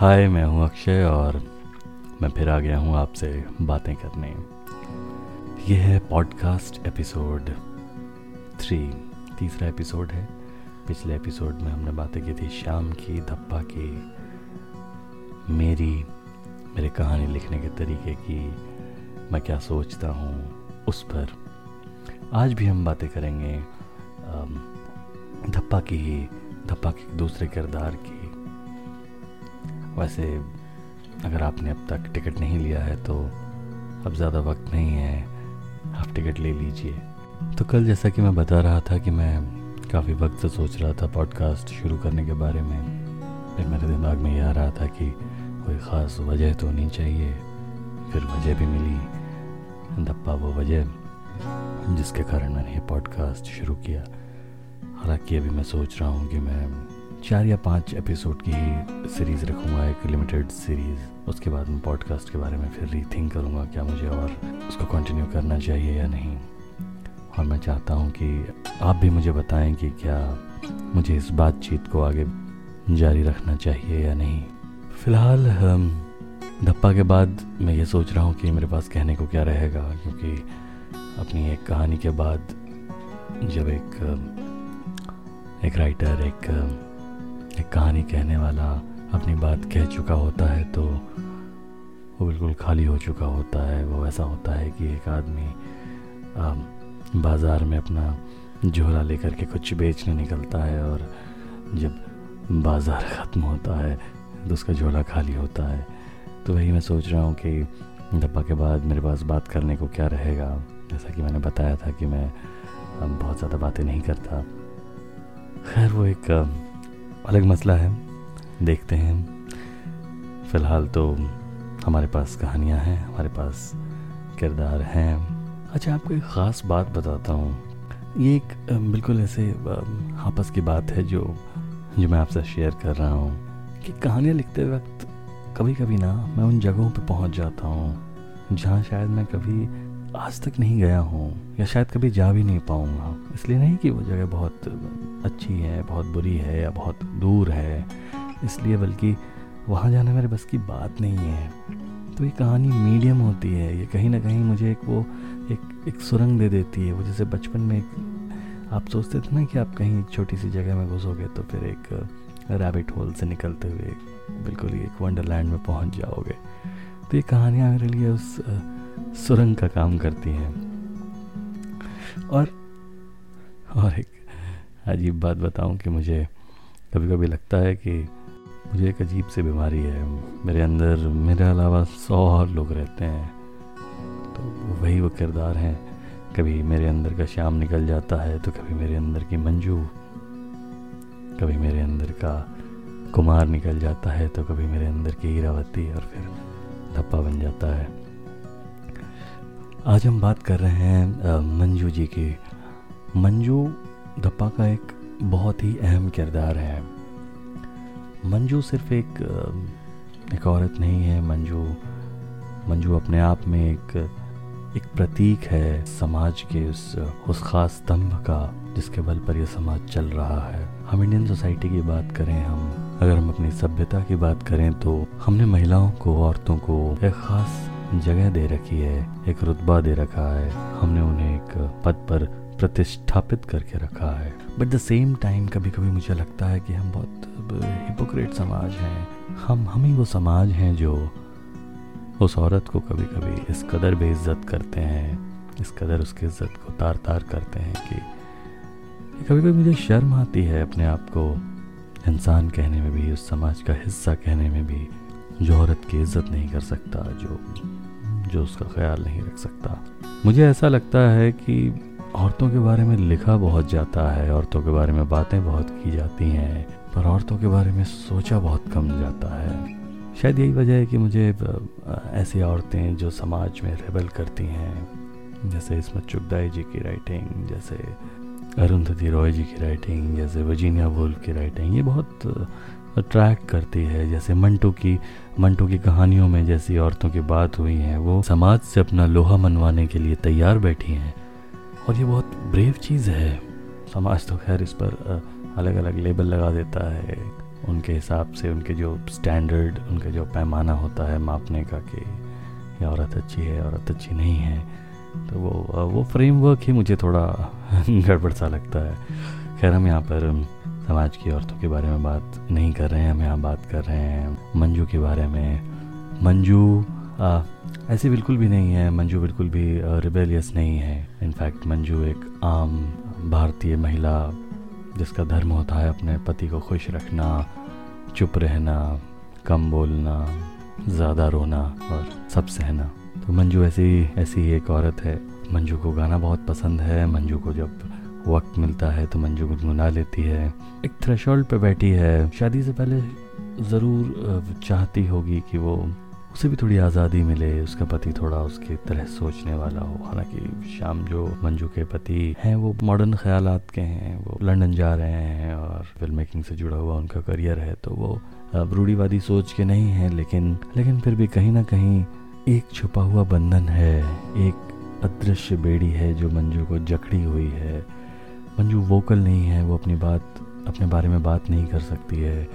हाय, मैं हूँ अक्षय और मैं फिर आ गया हूँ आपसे बातें करने। यह है पॉडकास्ट एपिसोड थ्री। तीसरा एपिसोड है। पिछले एपिसोड में हमने बातें की थी शाम की धप्पा की, मेरी, मेरे कहानी लिखने के तरीके की, मैं क्या सोचता हूँ उस पर। आज भी हम बातें करेंगे धप्पा की ही धप्पा के दूसरे किरदार की। वैसे अगर आपने अब तक टिकट नहीं लिया है तो अब ज़्यादा वक्त नहीं है, आप टिकट ले लीजिए। तो कल जैसा कि मैं बता रहा था कि मैं काफ़ी वक्त से सोच रहा था पॉडकास्ट शुरू करने के बारे में, फिर मेरे दिमाग में ये आ रहा था कि कोई ख़ास वजह तो नहीं चाहिए, फिर वजह भी मिली। दप्पा वो वजह जिसके कारण मैंने ये पॉडकास्ट शुरू किया। हालाँकि अभी मैं सोच रहा हूँ कि मैं चार या पाँच एपिसोड की ही सीरीज़ रखूँगा, एक लिमिटेड सीरीज़ उसके बाद मैं पॉडकास्ट के बारे में फिर रीथिंक करूँगा, क्या मुझे और उसको कंटिन्यू करना चाहिए या नहीं। और मैं चाहता हूँ कि आप भी मुझे बताएँ कि क्या मुझे इस बातचीत को आगे जारी रखना चाहिए या नहीं। फ़िलहाल धप्पा के बाद मैं ये सोच रहा हूँ कि मेरे पास कहने को क्या रहेगा, क्योंकि अपनी एक कहानी के बाद जब एक एक राइटर एक एक कहानी कहने वाला अपनी बात कह चुका होता है तो वो बिल्कुल खाली हो चुका होता है। वो ऐसा होता है कि एक आदमी बाज़ार में अपना झोला लेकर के कुछ बेचने निकलता है और जब बाज़ार ख़त्म होता है तो उसका झोला खाली होता है। तो वही मैं सोच रहा हूँ कि डब्बा के बाद मेरे पास बात करने को क्या रहेगा? जैसा कि मैंने बताया था कि मैं बहुत ज़्यादा बातें नहीं करता। खैर, वो एक अलग मसला है। देखते हैं। फ़िलहाल तो हमारे पास कहानियाँ हैं, हमारे पास किरदार हैं। अच्छा आपको एक ख़ास बात बताता हूँ। ये एक बिल्कुल ऐसे आपस की बात है जो जो मैं आपसे शेयर कर रहा हूँ कि कहानियाँ लिखते वक्त कभी कभी ना मैं उन जगहों पे पहुँच जाता हूँ जहाँ शायद मैं कभी आज तक नहीं गया हूँ, या शायद कभी जा भी नहीं पाऊँगा। इसलिए नहीं कि वो जगह बहुत अच्छी है, बहुत बुरी है, या बहुत दूर है। इसलिए बल्कि वहाँ जाना मेरे बस की बात नहीं है। तो ये कहानी मीडियम होती है। ये कहीं ना कहीं मुझे एक वो, एक एक सुरंग दे देती है। वो जैसे बचपन में एक, आप सोचते थे ना कि आप कहीं एक छोटी सी जगह में घुसोगे तो फिर एक रैबिट होल से निकलते हुए बिल्कुल ही एक वंडरलैंड में पहुँच जाओगे। तो ये कहानियाँ मेरे लिए उस सुरंग का काम करती हैं। और और एक अजीब बात बताऊँ कि मुझे कभी कभी लगता है कि मुझे एक अजीब सी बीमारी है। मेरे अंदर, मेरे अलावा सौ और लोग रहते हैं। तो वही वो किरदार हैं। कभी मेरे अंदर का श्याम निकल जाता है तो कभी मेरे अंदर की मंजू। कभी मेरे अंदर का कुमार निकल जाता है तो कभी मेरे अंदर की हीरावती और फिर धप्पा बन जाता है। आज हम बात कर रहे हैं मंजू जी की। मंजू धप्पा का एक बहुत ही अहम किरदार है। मंजू सिर्फ़ एक एक औरत नहीं है, मंजू मंजू अपने आप में एक एक प्रतीक है समाज के उस उस खास स्तंभ का, जिसके बल पर यह समाज चल रहा है। हम इंडियन सोसाइटी की बात करें हम, अगर हम अपनी सभ्यता की बात करें तो हमने महिलाओं को, औरतों को एक खास जगह दे रखी है, एक रुतबा दे रखा है। हमने उन्हें एक पद पर प्रतिष्ठापित करके रखा है। बट द सेम टाइम कभी कभी मुझे लगता है कि हम बहुत हिपोक्रेट समाज हैं। हम हम ही वो समाज हैं जो उस औरत को कभी कभी इस कदर बेइज्जत करते हैं, इस कदर उसकी इज़्ज़त को तार तार करते हैं कि कभी कभी मुझे शर्म आती है अपने आप को। इंसान कहने में भी, उस समाज का हिस्सा कहने में भी, जो औरत की इज़्ज़त नहीं कर सकता, जो जो उसका ख्याल नहीं रख सकता। मुझे ऐसा लगता है कि औरतों के बारे में लिखा बहुत जाता है, औरतों के बारे में बातें बहुत की जाती हैं, पर औरतों के बारे में सोचा बहुत कम जाता है। शायद यही वजह है कि मुझे ऐसी औरतें जो समाज में रेबल करती हैं, जैसे इसमत चुगदाई जी की राइटिंग जैसे अरुंधति रॉय जी की राइटिंग जैसे वजीनिया वुल्फ की राइटिंग ये बहुत अट्रैक्ट करती है। जैसे मंटू की मंटू की कहानियों में जैसी औरतों की बात हुई है, वो समाज से अपना लोहा मनवाने के लिए तैयार बैठी हैं। और ये बहुत ब्रेव चीज़ है। समाज तो खैर इस पर अलग अलग लेबल लगा देता है। उनके हिसाब से उनके जो स्टैंडर्ड उनका जो पैमाना होता है मापने का कि ये औरत अच्छी है, औरत अच्छी नहीं है। तो वो वो फ्रेमवर्क ही मुझे थोड़ा गड़बड़ सा लगता है। खैर हम यहाँ पर समाज की औरतों के बारे में बात नहीं कर रहे हैं, हम यहाँ बात कर रहे हैं मंजू के बारे में। मंजू ऐसी बिल्कुल भी नहीं है, मंजू बिल्कुल भी रिबेलियस नहीं है। इनफैक्ट मंजू एक आम भारतीय महिला, जिसका धर्म होता है अपने पति को खुश रखना, चुप रहना, कम बोलना, ज़्यादा रोना और सब सहना। तो मंजू ऐसी ऐसी एक औरत है। मंजू को गाना बहुत पसंद है। मंजू को जब वक्त मिलता है तो मंजू गुनगुना लेती है। एक थ्रेशोल्ड पे बैठी है। शादी से पहले ज़रूर चाहती होगी कि वो उसे भी थोड़ी आज़ादी मिले, उसका पति थोड़ा उसकी तरह सोचने वाला हो। हालाँकि शाम जो मंजू के पति हैं, वो मॉडर्न ख्याल के हैं, वो लंदन जा रहे हैं और फ़िल्म मेकिंग से जुड़ा हुआ उनका करियर है तो वो रूढ़ीवादी सोच के नहीं है, लेकिन लेकिन फिर भी कहीं ना कहीं एक छुपा हुआ बंधन है, एक अदृश्य बेड़ी है जो मंजू को जकड़ी हुई है। मंजू वोकल नहीं है, वो अपनी बात, अपने बारे में बात नहीं कर सकती है।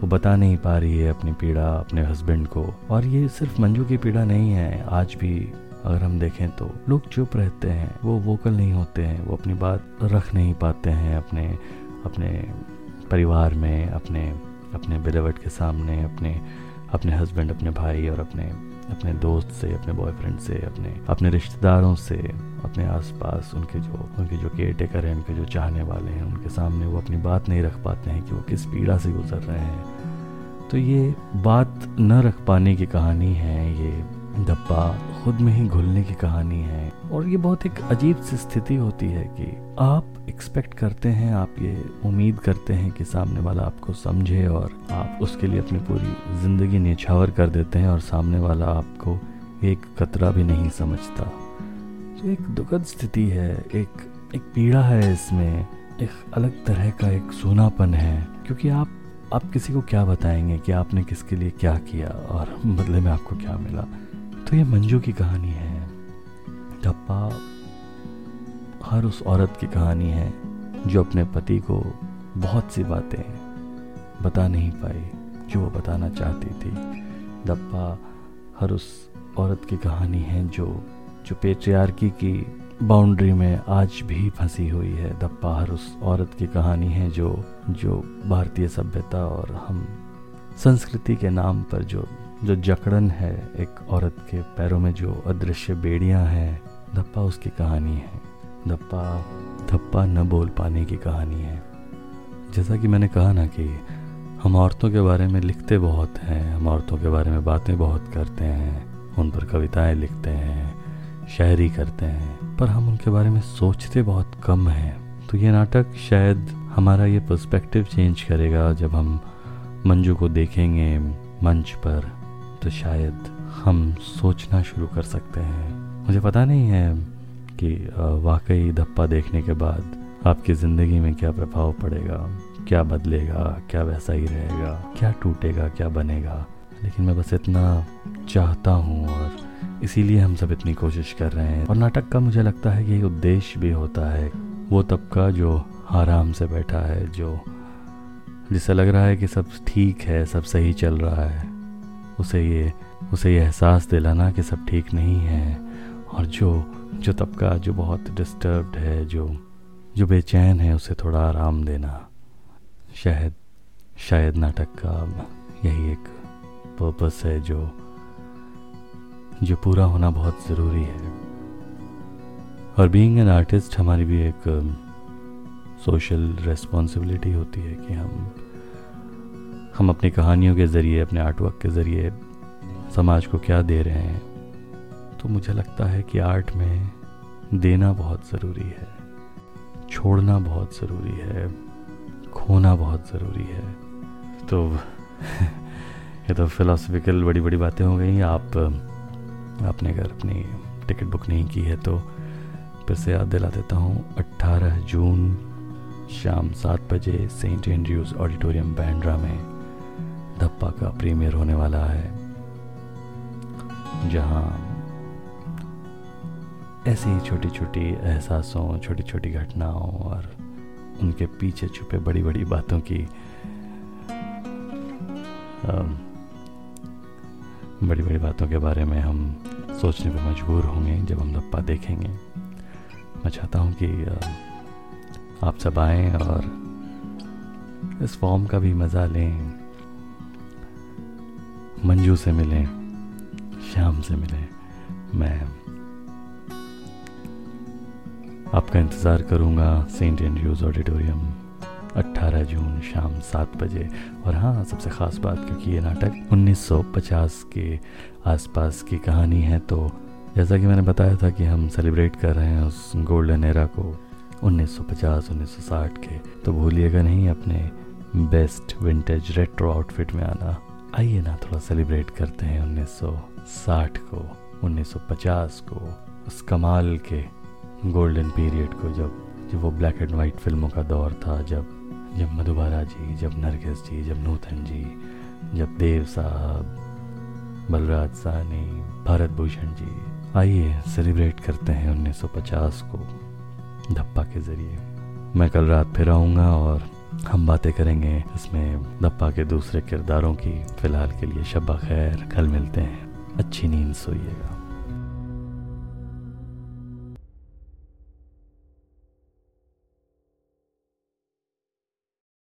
वो बता नहीं पा रही है अपनी पीड़ा, अपने हस्बैंड को। और ये सिर्फ़ मंजू की पीड़ा नहीं है, आज भी अगर हम देखें तो। लोग चुप रहते हैं, वो वोकल नहीं होते हैं, वो अपनी बात रख नहीं पाते हैं अपने अपने परिवार में, अपने अपने बिलेवट के सामने, अपने अपने हस्बैंड अपने भाई और अपने अपने दोस्त से, अपने बॉयफ्रेंड से, अपने अपने रिश्तेदारों से, अपने आसपास उनके जो उनके जो केयर टेकर हैं, उनके जो चाहने वाले हैं, उनके सामने वो अपनी बात नहीं रख पाते हैं कि वो किस पीड़ा से गुजर रहे हैं। तो ये बात न रख पाने की कहानी है, ये डब्बा खुद में ही घुलने की कहानी है और ये बहुत एक अजीब सी स्थिति होती है कि आप एक्सपेक्ट करते हैं, आप ये उम्मीद करते हैं कि सामने वाला आपको समझे और आप उसके लिए अपनी पूरी ज़िंदगी निछावर कर देते हैं और सामने वाला आपको एक कतरा भी नहीं समझता। तो एक दुखद स्थिति है, एक एक पीड़ा है इसमें, एक अलग तरह का एक सोनापन है, क्योंकि आप आप किसी को क्या बताएँगे कि आपने किसके लिए क्या किया और बदले में आपको क्या मिला? तो ये मंजू की कहानी है। टप्पा हर उस औरत की कहानी है, जो अपने पति को बहुत सी बातें बता नहीं पाई, जो वो बताना चाहती थी। डप्पा हर उस औरत की कहानी है, जो जो पेट्रियार्की की बाउंड्री में आज भी फंसी हुई है। दप्पा हर उस औरत की कहानी है, जो जो भारतीय सभ्यता और हम संस्कृति के नाम पर जो जो जकड़न है एक औरत के पैरों में जो अदृश्य बेड़ियाँ हैं, धप्पा उसकी कहानी है। धप्पा धप्पा न बोल पाने की कहानी है। जैसा कि मैंने कहा ना कि हम औरतों के बारे में लिखते बहुत हैं, हम औरतों के बारे में बातें बहुत करते हैं, उन पर कविताएँ लिखते हैं, शायरी करते हैं, पर हम उनके बारे में सोचते बहुत कम हैं। तो ये नाटक शायद हमारा ये पर्सपेक्टिव चेंज करेगा जब हम मंजू को देखेंगे मंच पर। तो शायद हम सोचना शुरू कर सकते हैं। मुझे पता नहीं है कि वाकई धप्पा देखने के बाद आपकी ज़िंदगी में क्या प्रभाव पड़ेगा, क्या बदलेगा, क्या वैसा ही रहेगा, क्या टूटेगा, क्या बनेगा। लेकिन मैं बस इतना चाहता हूँ और इसीलिए हम सब इतनी कोशिश कर रहे हैं। और नाटक का मुझे लगता है यही उद्देश्य भी होता है, वो तबका जो आराम से बैठा है, जो जिससे लग रहा है कि सब ठीक है, सब सही चल रहा है। उसे ये उसे ये एहसास दिलाना कि सब ठीक नहीं है। और जो जो तबका, जो बहुत डिस्टर्ब्ड है, जो जो बेचैन है, उसे थोड़ा आराम देना। शायद शायद नाटक का यही एक पर्पस है जो जो पूरा होना बहुत ज़रूरी है। और बीइंग एन आर्टिस्ट हमारी भी एक सोशल रिस्पॉन्सिबिलिटी होती है कि हम हम अपनी कहानियों के ज़रिए, अपने आर्टवर्क के ज़रिए समाज को क्या दे रहे हैं तो मुझे लगता है कि आर्ट में देना बहुत ज़रूरी है, छोड़ना बहुत ज़रूरी है, खोना बहुत ज़रूरी है। तो ये तो फिलोसफिकल बड़ी बड़ी बातें हो गई, आप, आपने अगर अपनी टिकट बुक नहीं की है तो फिर से याद दिला देता हूँ 18 जून शाम सात बजे सेंट एंड्रयूज़ ऑडिटोरियम बैंड्रा में धप्पा का प्रीमियर होने वाला है, जहाँ ऐसी ही छोटी छोटी एहसासों छोटी छोटी घटनाओं और उनके पीछे छुपे बड़ी बड़ी बातों की बड़ी बड़ी बातों के बारे में हम सोचने पर मजबूर होंगे जब हम धप्पा देखेंगे। मैं चाहता हूँ कि आप सब आएँ और इस फॉर्म का भी मज़ा लें। मंजू से मिलें शाम से मिलें, मैं आपका इंतज़ार करूँगा सेंट एंड्रयूज़ ऑडिटोरियम 18 जून शाम सात बजे। और हाँ सबसे ख़ास बात, क्योंकि ये नाटक 1950 के आसपास की कहानी है तो जैसा कि मैंने बताया था कि हम सेलिब्रेट कर रहे हैं उस गोल्डन एरा को 1950 1960 के। तो भूलिएगा नहीं, अपने बेस्ट विंटेज रेट्रो आउटफिट में आना। आइए ना थोड़ा सेलिब्रेट करते हैं 1960 को 1950 को, उस कमाल के गोल्डन पीरियड को जब जब वो ब्लैक एंड वाइट फ़िल्मों का दौर था, जब जब मधुबाला जी, जब नरगिस जी, जब नूतन जी, जब देव साहब, बलराज सानी भारत भूषण जी, आइए सेलिब्रेट करते हैं 1950 को धप्पा के ज़रिए। मैं कल रात फिर आऊँगा और हम बातें करेंगे इसमें दप्पा के दूसरे किरदारों की, फ़िलहाल के लिए शब्बा खैर, कल मिलते हैं। अच्छी नींद सोइएगा।